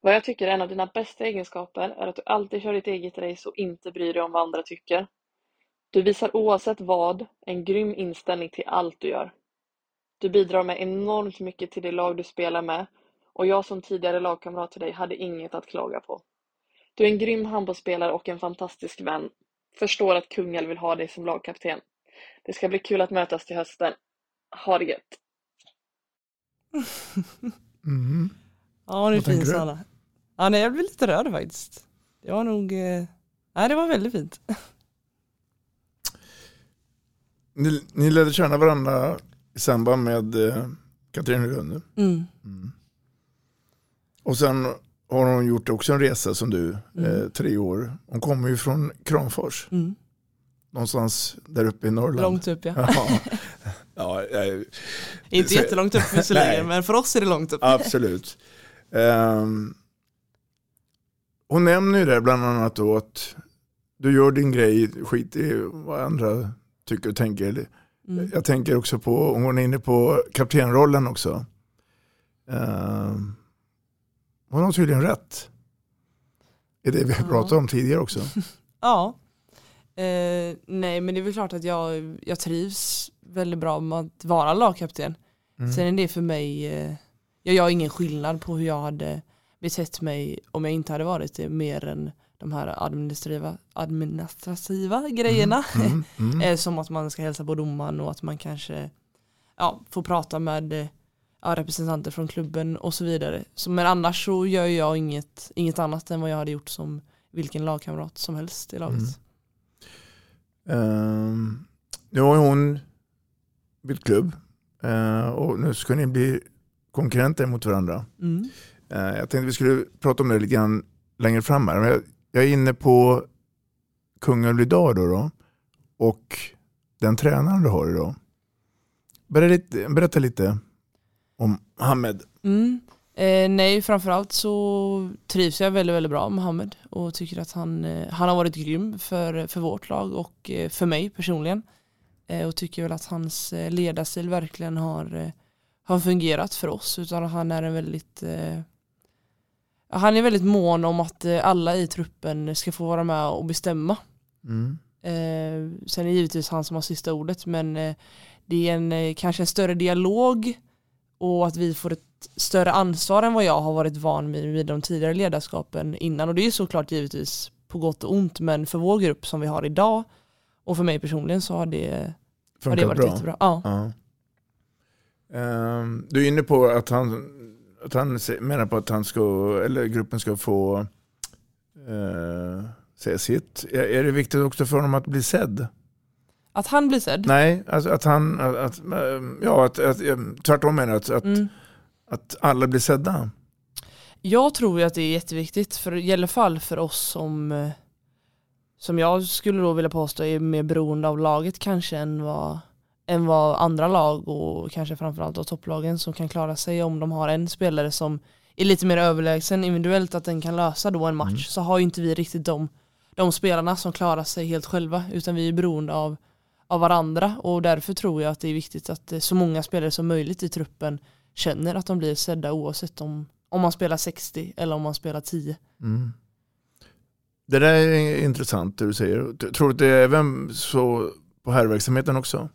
Vad jag tycker är en av dina bästa egenskaper är att du alltid kör ditt eget race och inte bryr dig om vad andra tycker. Du visar oavsett vad en grym inställning till allt du gör. Du bidrar med enormt mycket till det lag du spelar med och jag som tidigare lagkamrat till dig hade inget att klaga på. Du är en grym handbollsspelare och en fantastisk vän. Förstår att Kungälv vill ha dig som lagkapten. Det ska bli kul att mötas till hösten. Ha det gött! Mm. Ja, det du? Sanna. Ja, nej, jag blir lite rörd faktiskt. Det var nog, eh, nej det var väldigt fint. Ni, ni lärde känna varandra i samband med eh, Katrinelund. Mm. Och sen har hon gjort också en resa som du, Mm. eh, tre år. Hon kommer ju från Kramfors. Mm. Någonstans där uppe i Norrland. Långt upp ja. Ja, ja jag, Inte så- jättelångt upp visserligen, men för oss är det långt upp. Absolut. Ehm, hon nämner ju där bland annat då att du gör din grej, skit i vad andra tycker och tänker. Mm. Jag tänker också på, hon är inne på kaptenrollen också. Ehm, hon har tydligen rätt. Det är det vi har pratat om tidigare också. Ja. Eh, nej men det är väl klart att jag, jag trivs väldigt bra med att vara lagkapten. Mm. Sen är det för mig, eh, jag gör ingen skillnad på hur jag hade betett mig om jag inte hade varit det mer än de här administrativa, administrativa grejerna. Mm, mm. Eh, som att man ska hälsa på domaren och att man kanske ja, får prata med eh, ja, representanter från klubben och så vidare. Så, men annars så gör jag inget, inget annat än vad jag hade gjort som vilken lagkamrat som helst i laget. Mm. Ehm, nu har hon bytt klubb eh, och nu ska ni bli konkurrenter mot varandra. Mm. Eh, jag tänkte vi skulle prata om det lite grann längre fram här. Men jag, jag är inne på Kungälv idag då, då och den tränaren du har idag. Berätta lite, berätta lite om Hamed. Mm. Eh, nej, framförallt så trivs jag väldigt, väldigt bra med Mohammed och tycker att han, eh, han har varit grym för, för vårt lag och eh, för mig personligen. Eh, och tycker väl att hans eh, ledarstil verkligen har, eh, har fungerat för oss utan att han är en väldigt eh, han är väldigt mån om att eh, alla i truppen ska få vara med och bestämma. Mm. Eh, sen är det givetvis han som har sista ordet men eh, det är en, eh, kanske en större dialog och att vi får ett större ansvar än vad jag har varit van vid vid de tidigare ledarskapen innan och det är såklart givetvis på gott och ont men för vår grupp som vi har idag och för mig personligen så har det, har det varit bra. jättebra. Ja. Ja. Ehm, du är inne på att han, att han menar på att han ska, eller gruppen ska få eh, säga sitt. Är, är det viktigt också för honom att bli sedd? Att han blir sedd. Nej, alltså att han, att, att, ja, att, att, tvärtom menar jag att, att, Mm. att alla blir sedda. Jag tror ju att det är jätteviktigt för i alla fall för oss som som jag skulle då vilja påstå är mer beroende av laget kanske än vad, än vad andra lag och kanske framförallt då topplagen som kan klara sig om de har en spelare som är lite mer överlägsen individuellt att den kan lösa då en match Mm. så har ju inte vi riktigt de, de spelarna som klarar sig helt själva utan vi är beroende av, av varandra och därför tror jag att det är viktigt att eh, så många spelare som möjligt i truppen känner att de blir sedda oavsett om, om man spelar 60 eller om man spelar 10. Mm. Det där är intressant det du säger. Tror du att det är även så på herrverksamheten också?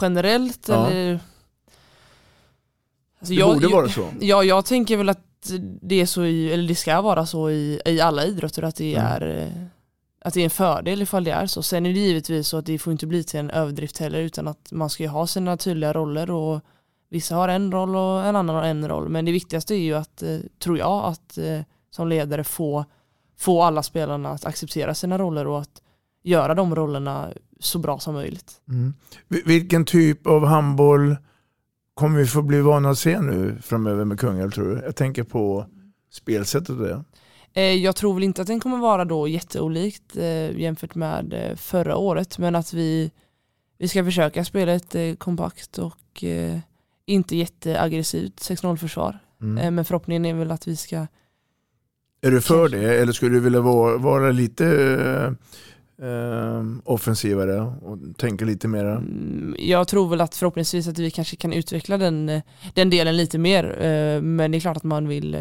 Generellt Ja. eller? Alltså, Det borde vara så. Ja, jag tänker väl att det är så i, eller det ska vara så i, i alla idrotter att det Mm. är eh, att det är en fördel ifall det är så. Sen är det givetvis så att det får inte bli till en överdrift heller utan att man ska ju ha sina tydliga roller och vissa har en roll och en annan har en roll. Men det viktigaste är ju att, eh, tror jag, att eh, som ledare få, få alla spelarna att acceptera sina roller och att göra de rollerna så bra som möjligt. Mm. Vilken typ av handboll kommer vi få bli vana att se nu framöver med Kungälv tror du? Jag tänker på spelsättet och det. Eh, jag tror väl inte att den kommer vara då jätteolikt eh, jämfört med eh, förra året men att vi, vi ska försöka spela ett kompakt och inte jätteaggressivt 6-0 försvar. Mm. Men förhoppningen är väl att vi ska Är du för det eller skulle du vilja vara, vara lite eh, offensivare och tänka lite mer? Mm, jag tror väl att förhoppningsvis att vi kanske kan utveckla den, den delen lite mer men det är klart att man vill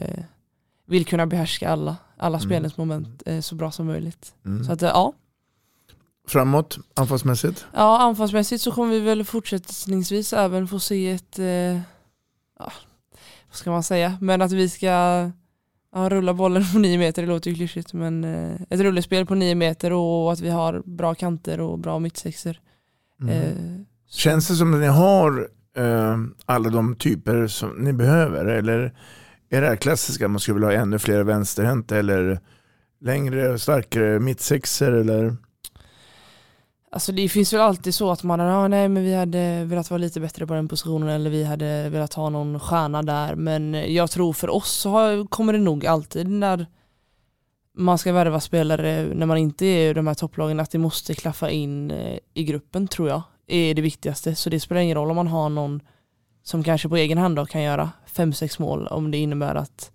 vill kunna behärska alla, alla mm. spelens moment eh, så bra som möjligt. Mm. Så att eh, ja. Framåt, anfallsmässigt? Ja, anfallsmässigt så kommer vi väl fortsättningsvis även få se ett, eh, ja, vad ska man säga, men att vi ska ja, rulla bollen på nio meter, det låter ju klyschigt, men eh, ett rullespel på nio meter och att vi har bra kanter och bra mittsexer. Mm. Eh, Känns det som att ni har eh, alla de typer som ni behöver eller är det här klassiska, man skulle vilja ha ännu fler vänsterhänta eller längre och starkare mittsexer eller? Alltså det finns väl alltid så att man, ah, nej men vi hade velat vara lite bättre på den positionen eller vi hade velat ha någon stjärna där men jag tror för oss så kommer det nog alltid när man ska värva spelare när man inte är i de här topplagen att det måste klaffa in eh, i gruppen tror jag är det viktigaste så det spelar ingen roll om man har någon som kanske på egen hand då kan göra 5-6 mål om det innebär att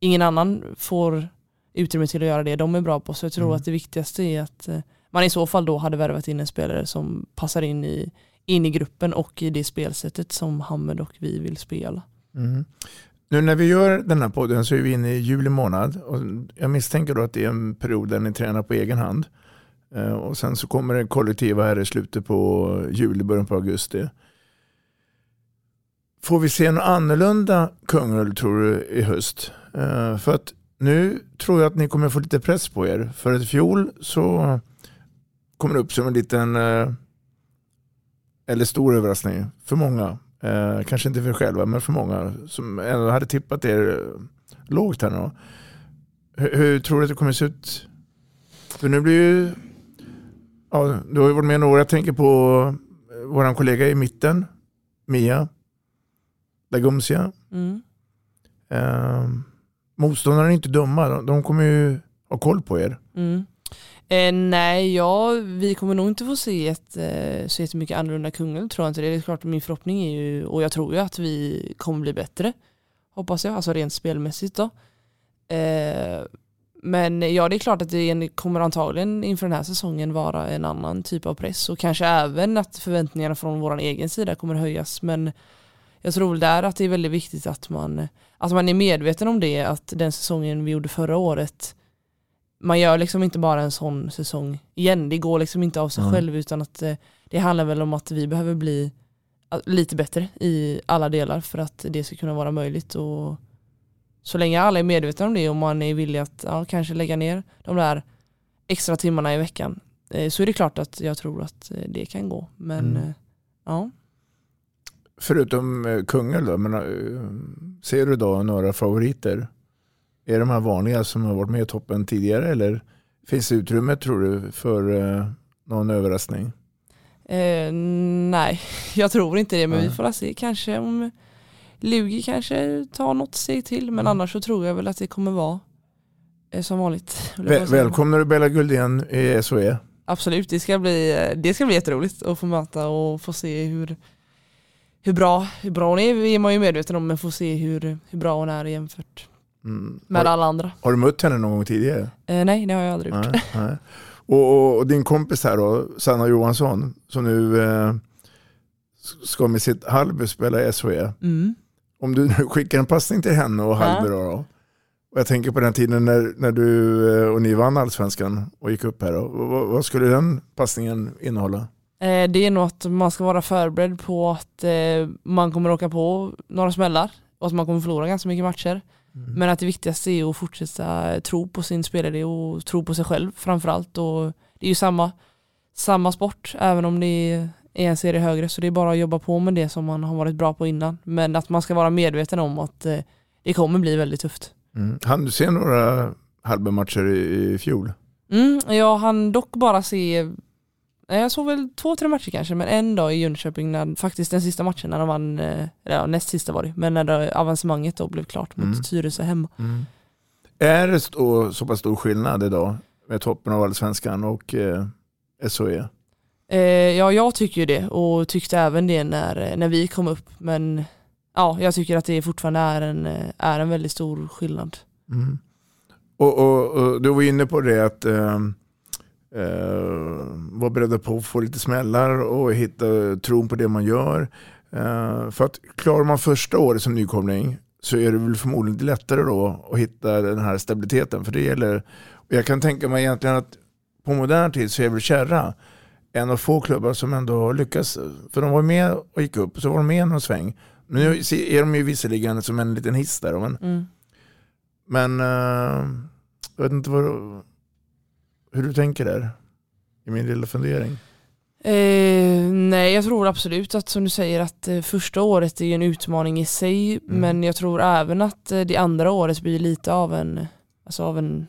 ingen annan får utrymme till att göra det de är bra på. Så jag tror mm. att det viktigaste är att eh, man i så fall då hade värvat in en spelare som passar in i, in i gruppen och i det spelsättet som Hammed och vi vill spela. Mm. Nu när vi gör den här podden så är vi inne i juli månad och jag misstänker då att det är en period där ni tränar på egen hand. Eh, och sen så kommer det kollektiva här i slutet på juli, början på augusti. Får vi se något annorlunda Kungälv tror du i höst? Eh, för att nu tror jag att ni kommer få lite press på er. För i fjol så kom det upp som en liten, uh, eller stor överraskning för många. Uh, kanske inte för er själva, men för många som ändå hade tippat er lågt här nu. Hur, hur tror du att det kommer se ut? För nu blir ju, ja, du har ju varit med några, jag tänker på vår kollega i mitten, Mia Lagumsia. Mm. Eh, motståndarna är inte dumma, de, de kommer ju ha koll på er. Mm. Eh, nej, ja, vi kommer nog inte få se ett eh, så jättemycket annorlunda Kungälv tror jag inte. Det är klart min förhoppning är ju, och jag tror ju att vi kommer bli bättre. Hoppas jag, alltså rent spelmässigt då. Eh, men ja, det är klart att det kommer antagligen inför den här säsongen vara en annan typ av press och kanske även att förväntningarna från vår egen sida kommer höjas. Men jag tror väl där att det är väldigt viktigt att man, att man är medveten om det, att den säsongen vi gjorde förra året, man gör liksom inte bara en sån säsong igen, det går liksom inte av sig mm. själv utan att det, eh, det handlar väl om att vi behöver bli lite bättre i alla delar för att det ska kunna vara möjligt och så länge alla är medvetna om det och man är villig att ja, kanske lägga ner de där extra timmarna i veckan eh, så är det klart att jag tror att eh, det kan gå. Men mm. ja. Förutom Kungälv men, ser du då några favoriter? Är de här vanliga som har varit med i toppen tidigare eller finns det utrymme tror du för eh, någon överraskning? Eh, nej, jag tror inte det men nej. vi får se kanske om Lugi kanske tar något steg till men mm. annars så tror jag väl att det kommer vara eh, som vanligt. Väl, välkomnar du Bella Guldén i SOE? Absolut, det ska, bli, det ska bli jätteroligt att få möta och få se hur hur bra, hur bra hon är är man ju medveten om men får se hur, hur bra hon är jämfört mm. med har, alla andra. Har du mött henne någon gång tidigare? Eh, nej, det har jag aldrig gjort. Nej, nej. Och, och, och, din kompis här då, Sanna Johansson, som nu eh, ska med sitt Halby spela i SHE. Mm. Om du skickar en passning till henne och Halby då, då och jag tänker på den tiden när, när du eh, och ni vann allsvenskan och gick upp här. Då. Vad, vad skulle den passningen innehålla? Eh, det är nog att man ska vara förberedd på att eh, man kommer åka på några smällar och att man kommer förlora ganska mycket matcher. Mm. Men att det viktigaste är att fortsätta tro på sin spelare och tro på sig själv framförallt. Och det är ju samma, samma sport även om det är en serie högre så det är bara att jobba på med det som man har varit bra på innan. Men att man ska vara medveten om att eh, det kommer bli väldigt tufft. Mm. Han du se några halva matcher i, i fjol? Mm, jag hann dock bara se, jag såg väl två, tre matcher kanske, men en dag i Jönköping, när, faktiskt den sista matchen när de vann, eh, ja näst sista var det, men när det, avancemanget då blev klart mot Mm. Tyresö hemma. Är det så, så pass stor skillnad idag med toppen av allsvenskan och eh, SHE? Eh, ja, jag tycker ju det och tyckte även det när, när vi kom upp, men ja, jag tycker att det fortfarande är en, eh, är en väldigt stor skillnad. Mm. Och, och, och du var inne på det att eh, eh, vara beredda på att få lite smällar och hitta tron på det man gör. Eh, för att klarar man första året som nykomling så är det väl förmodligen lite lättare då att hitta den här stabiliteten. För det gäller, och jag kan tänka mig egentligen att på modern tid så är väl Kärra en av få klubbar som ändå har lyckats. För de var med och gick upp, så var de med någon sväng. Nu är de ju visserligen som en liten hiss där. Men, Mm. men eh, jag vet inte vad, hur du tänker där. I min lilla fundering. Eh, nej, jag tror absolut att som du säger att eh, första året är en utmaning i sig, Mm. men jag tror även att eh, det andra året blir lite av en, alltså av en,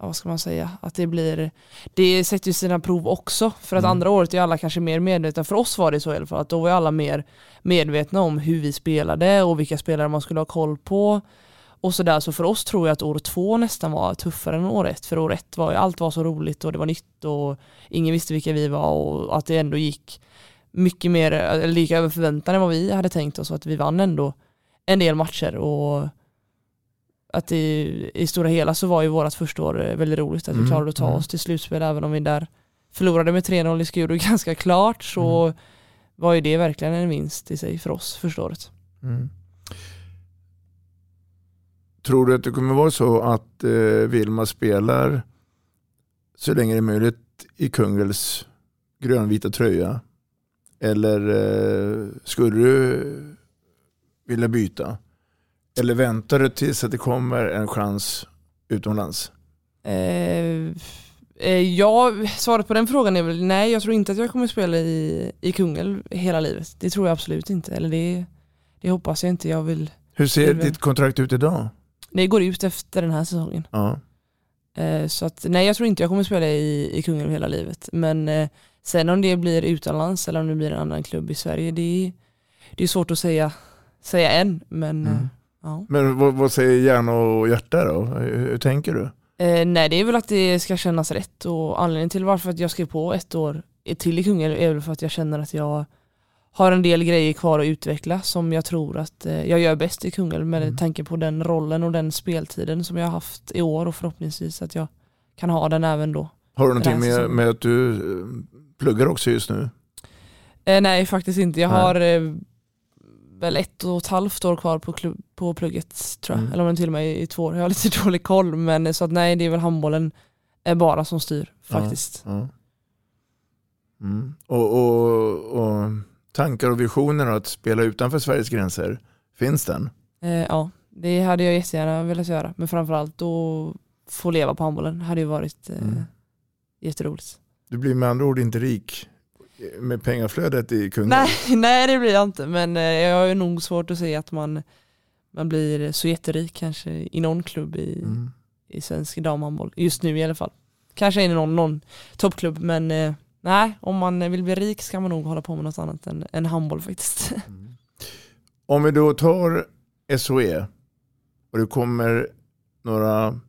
ja, vad ska man säga, att det blir, det sätter ju sina prov också, för att Mm. andra året är alla kanske mer medvetna, för oss var det så i alla fall, att då var alla mer medvetna om hur vi spelade och vilka spelare man skulle ha koll på och sådär, så för oss tror jag att år två nästan var tuffare än år ett, för år ett var ju, allt var så roligt och det var nytt och ingen visste vilka vi var och att det ändå gick mycket mer, eller lika över förväntan än vad vi hade tänkt oss och att vi vann ändå en del matcher och att i, i stora hela så var ju vårat första år eh, väldigt roligt att vi Mm, klarade att ta mm. oss till slutspel även om vi där förlorade med 3-0 i Skuru ganska klart så var ju det verkligen en vinst i sig för oss första året. Mm. Tror du att det kommer vara så att eh, Vilma spelar så länge det är möjligt i Kungälvs grönvita tröja? Eller eh, skulle du vilja byta? Eller väntar du tills att det kommer en chans utomlands? Eh, eh, ja, svaret på den frågan är väl nej, jag tror inte att jag kommer spela i, i Kungälv hela livet. Det tror jag absolut inte, eller det, det hoppas jag inte. Jag vill, Hur ser ditt kontrakt ut idag? Det går ut efter den här säsongen. Ja. Eh, så att, nej, jag tror inte jag kommer spela i, i Kungälv hela livet. Men eh, sen om det blir utomlands eller om det blir en annan klubb i Sverige, det, är- det är svårt att säga, säga än. Men Mm. eh, ja. Men vad, vad säger hjärna och hjärta då? Hur, hur tänker du? Eh, nej, det är väl att det ska kännas rätt och anledningen till varför att jag skrev på ett år till i Kungälv är väl för att jag känner att jag har en del grejer kvar att utveckla som jag tror att eh, jag gör bäst i Kungälv med Mm. tanke på den rollen och den speltiden som jag har haft i år och förhoppningsvis att jag kan ha den även då. Har du någonting med, med att du eh, pluggar också just nu? Eh, nej, faktiskt inte. Jag Nej. har eh, väl ett och ett halvt år kvar på, klubb, på plugget tror jag. Mm. Eller om det till och med i två år. Jag har lite dålig koll men eh, så att nej, det är väl handbollen är bara som styr faktiskt. Ja. Mm. Och, och, och tankar och visioner att spela utanför Sveriges gränser, finns den? Eh, ja, det hade jag jättegärna velat göra. Men framförallt att få leva på handbollen hade ju varit eh, Mm. jätteroligt. Du blir med andra ord inte rik med pengaflödet i Kungälv? Nej, nej, det blir jag inte. Men eh, jag har ju nog svårt att se att man, man blir så jätterik kanske i någon klubb i, Mm. i svensk damhandboll. Just nu i alla fall. Kanske i någon, någon toppklubb men eh, nej, om man vill bli rik ska man nog hålla på med något annat än, än handboll faktiskt. Om vi då tar SOE och det kommer några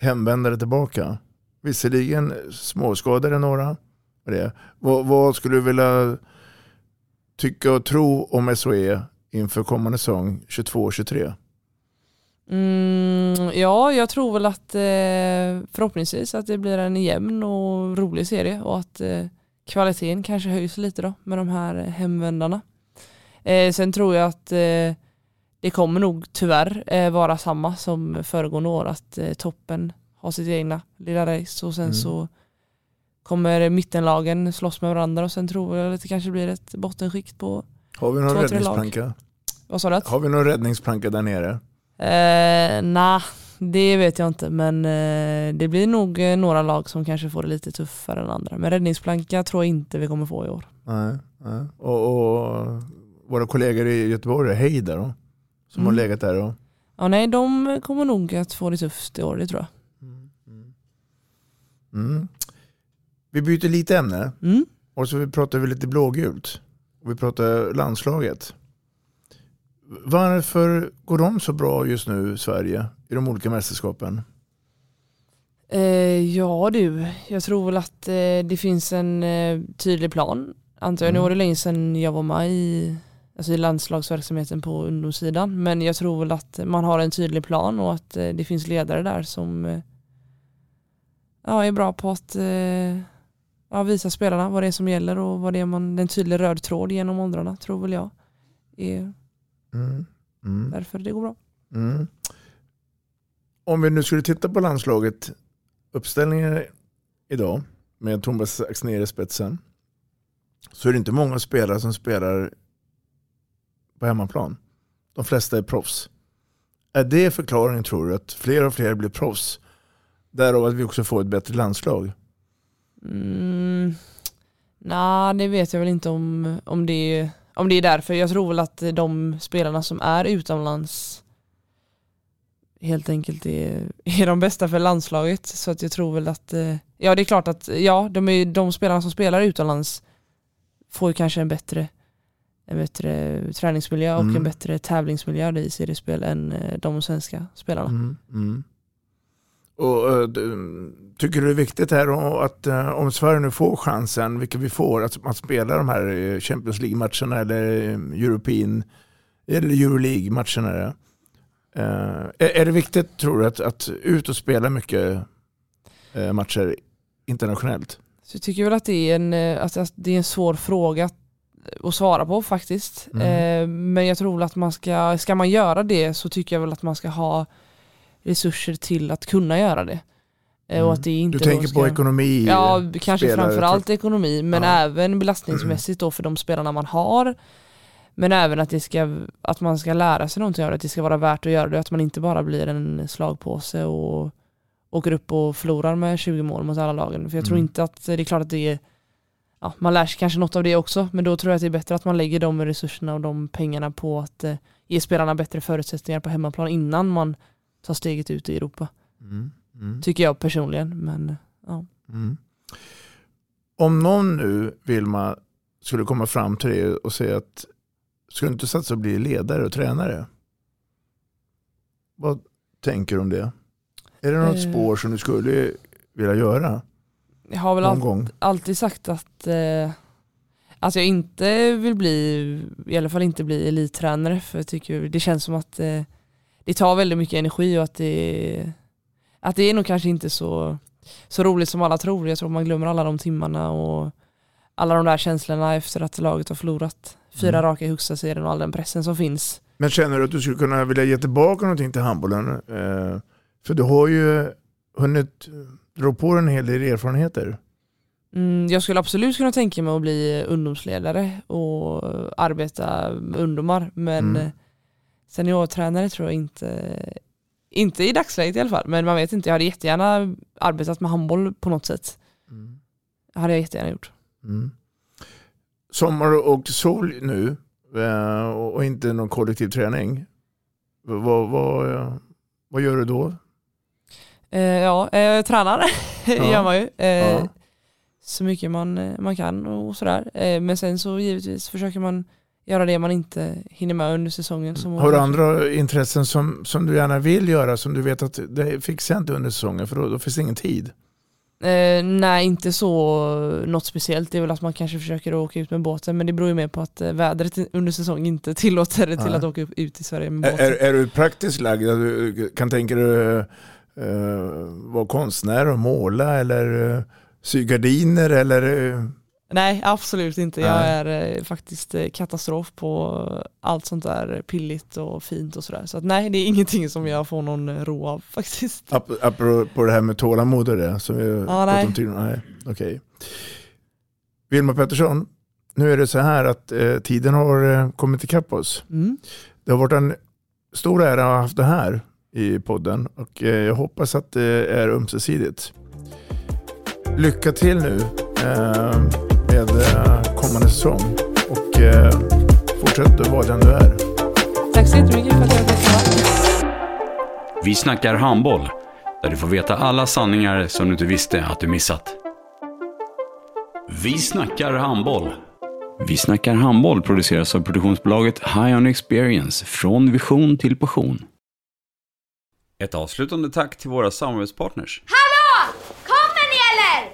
hemvändare tillbaka, visserligen småskadade några, det. Vad, vad skulle du vilja tycka och tro om SOE inför kommande säsong 22-23? Mm, ja, jag tror väl att eh, förhoppningsvis att det blir en jämn och rolig serie och att eh, kvaliteten kanske höjs lite då med de här hemvändarna. Eh, sen tror jag att eh, det kommer nog tyvärr eh, vara samma som föregående år att eh, toppen har sitt egna lilla race och sen Mm. så kommer mittenlagen slåss med varandra och sen tror jag att det kanske blir ett bottenskikt på, Har vi någon Två, räddningsplanka? vad sa du? Har vi någon räddningsplanka där nere? Eh, Nej, det vet jag inte men eh, det blir nog eh, några lag som kanske får det lite tuffare än andra. Men räddningsplanka tror jag inte vi kommer få i år. Nej. nej. Och, och våra kollegor i Göteborg, Heida då? Som har Mm. legat där och Ja nej, de kommer nog att få det tufft i år, det tror jag. Mm. Vi byter lite ämne. Mm. Och så pratar vi lite blågult. Och vi pratar landslaget. Varför går de så bra just nu, Sverige, i de olika mästerskapen? Eh, ja du, jag tror väl att eh, det finns en eh, tydlig plan. Antar jag. Nu Mm. var det länge sedan jag var med i, alltså i landslagsverksamheten på ungdomssidan. Men jag tror väl att man har en tydlig plan och att det finns ledare där som ja, är bra på att ja, visa spelarna vad det är som gäller och vad det är man, den tydlig röd tråd genom åldrarna tror väl jag. Är Mm. Mm. därför det går bra. Om vi nu skulle titta på landslaget, uppställningen idag med Thomas Axnér i spetsen, så är det inte många spelare som spelar på hemmaplan. De flesta är proffs. Är det förklaringen tror du, att fler och fler blir proffs? Därav att vi också får ett bättre landslag. Mm. Nej, det vet jag väl inte om, om, det, om det är därför. Jag tror väl att de spelarna som är utomlands helt enkelt är, är de bästa för landslaget. Så att jag tror väl att, eh, ja det är klart att ja, de, är, de spelarna som spelar utomlands får kanske en bättre, en bättre träningsmiljö och Mm. en bättre tävlingsmiljö i seriespel än eh, de svenska spelarna. Mm, mm. Och, eh, tycker du det är viktigt här att eh, om Sverige nu får chansen, vilket vi får, att, att spela de här eh, Champions League-matcherna eller eh, European eller Euroleague-matcherna. Är det. Eh, är, det viktigt tror du att, att ut och spela mycket eh, matcher internationellt? Så jag tycker väl att det är en, eh, att, att det är en svår fråga att, svara på faktiskt. Mm. Men jag tror att man ska, ska man göra det så tycker jag väl att man ska ha resurser till att kunna göra det. Mm. Och att det inte Du tänker ska, på ekonomi? Ja, kanske spelare, framförallt ekonomi men Ja. även belastningsmässigt då för de spelarna man har. Men även att, det ska, att man ska lära sig någonting av det, att det ska vara värt att göra det, att man inte bara blir en slagpåse och åker upp och förlorar med 20 mål mot alla lagen. För jag tror Mm. inte att, det är klart att det är, ja, man lär sig kanske något av det också, men då tror jag att det är bättre att man lägger de resurserna och de pengarna på att eh, ge spelarna bättre förutsättningar på hemmaplan innan man tar steget ut i Europa. Mm. Mm. Tycker jag personligen, men ja. Mm. Om någon nu, Vilma, skulle komma fram till dig och säga att skulle du inte satsa och bli ledare och tränare? Vad tänker du om det? Är det något Eh. spår som du skulle vilja göra Jag har väl gång? alltid sagt att eh, alltså jag inte vill bli, i alla fall inte bli elittränare för jag tycker det känns som att eh, det tar väldigt mycket energi och att det, att det är nog kanske inte så, så roligt som alla tror. Jag tror man glömmer alla de timmarna och alla de där känslorna efter att laget har förlorat fyra Mm. raka i högsta serien och all den pressen som finns. Men känner du att du skulle kunna vilja ge tillbaka någonting till handbollen? Eh, för du har ju hunnit dra på en hel del erfarenheter. Mm, jag skulle absolut kunna tänka mig att bli ungdomsledare och arbeta med ungdomar men mm. seniortränare tror jag inte, inte i dagsläget i alla fall, men man vet inte, jag hade jättegärna arbetat med handboll på något sätt. Mm. Det hade jag jättegärna gjort. Mm. Sommar och sol nu eh, och inte någon kollektiv träning. Vad, vad, vad gör du då? Eh, ja, eh, tränar Ja. gör man ju. Ja. Så mycket man, man kan och sådär. Men sen så givetvis försöker man göra det man inte hinner med under säsongen. Har du andra intressen som, som du gärna vill göra som du vet att det fixar jag inte under säsongen för då, då finns det ingen tid? Eh, nej, inte så något speciellt. Det är väl att man kanske försöker åka ut med båten men det beror ju mer på att eh, vädret under säsong inte tillåter det till Nej. att åka ut i Sverige med båten. är, är du praktiskt lagd? Att Du kan tänka dig uh, vara konstnär och måla eller uh, sy gardiner eller? Nej, absolut inte. Jag Nej. är eh, faktiskt eh, katastrof på allt sånt där pilligt och fint och sådär. Så att, nej, det är ingenting som jag får någon eh, ro av faktiskt. ap- Apropå det här med tålamod och det som vi pratade nej. tidigare. Nej, okej. Vilma Pettersson, nu är det så här att eh, tiden har kommit ikapp oss. Mm. Det har varit en stor ära att ha haft det här i podden och jag hoppas att det är ömsesidigt. Lycka till nu eh, med eh, kommande säsong och eh, fortsätt att vara den du är. Tack så jättemycket för att jag fick komma. Vi snackar handboll. Där du får veta alla sanningar som du inte visste att du missat. Vi snackar handboll. Vi snackar handboll produceras av produktionsbolaget High On Experience. Från vision till passion. Ett avslutande tack till våra samarbetspartners. Hallå! Kommer ni eller?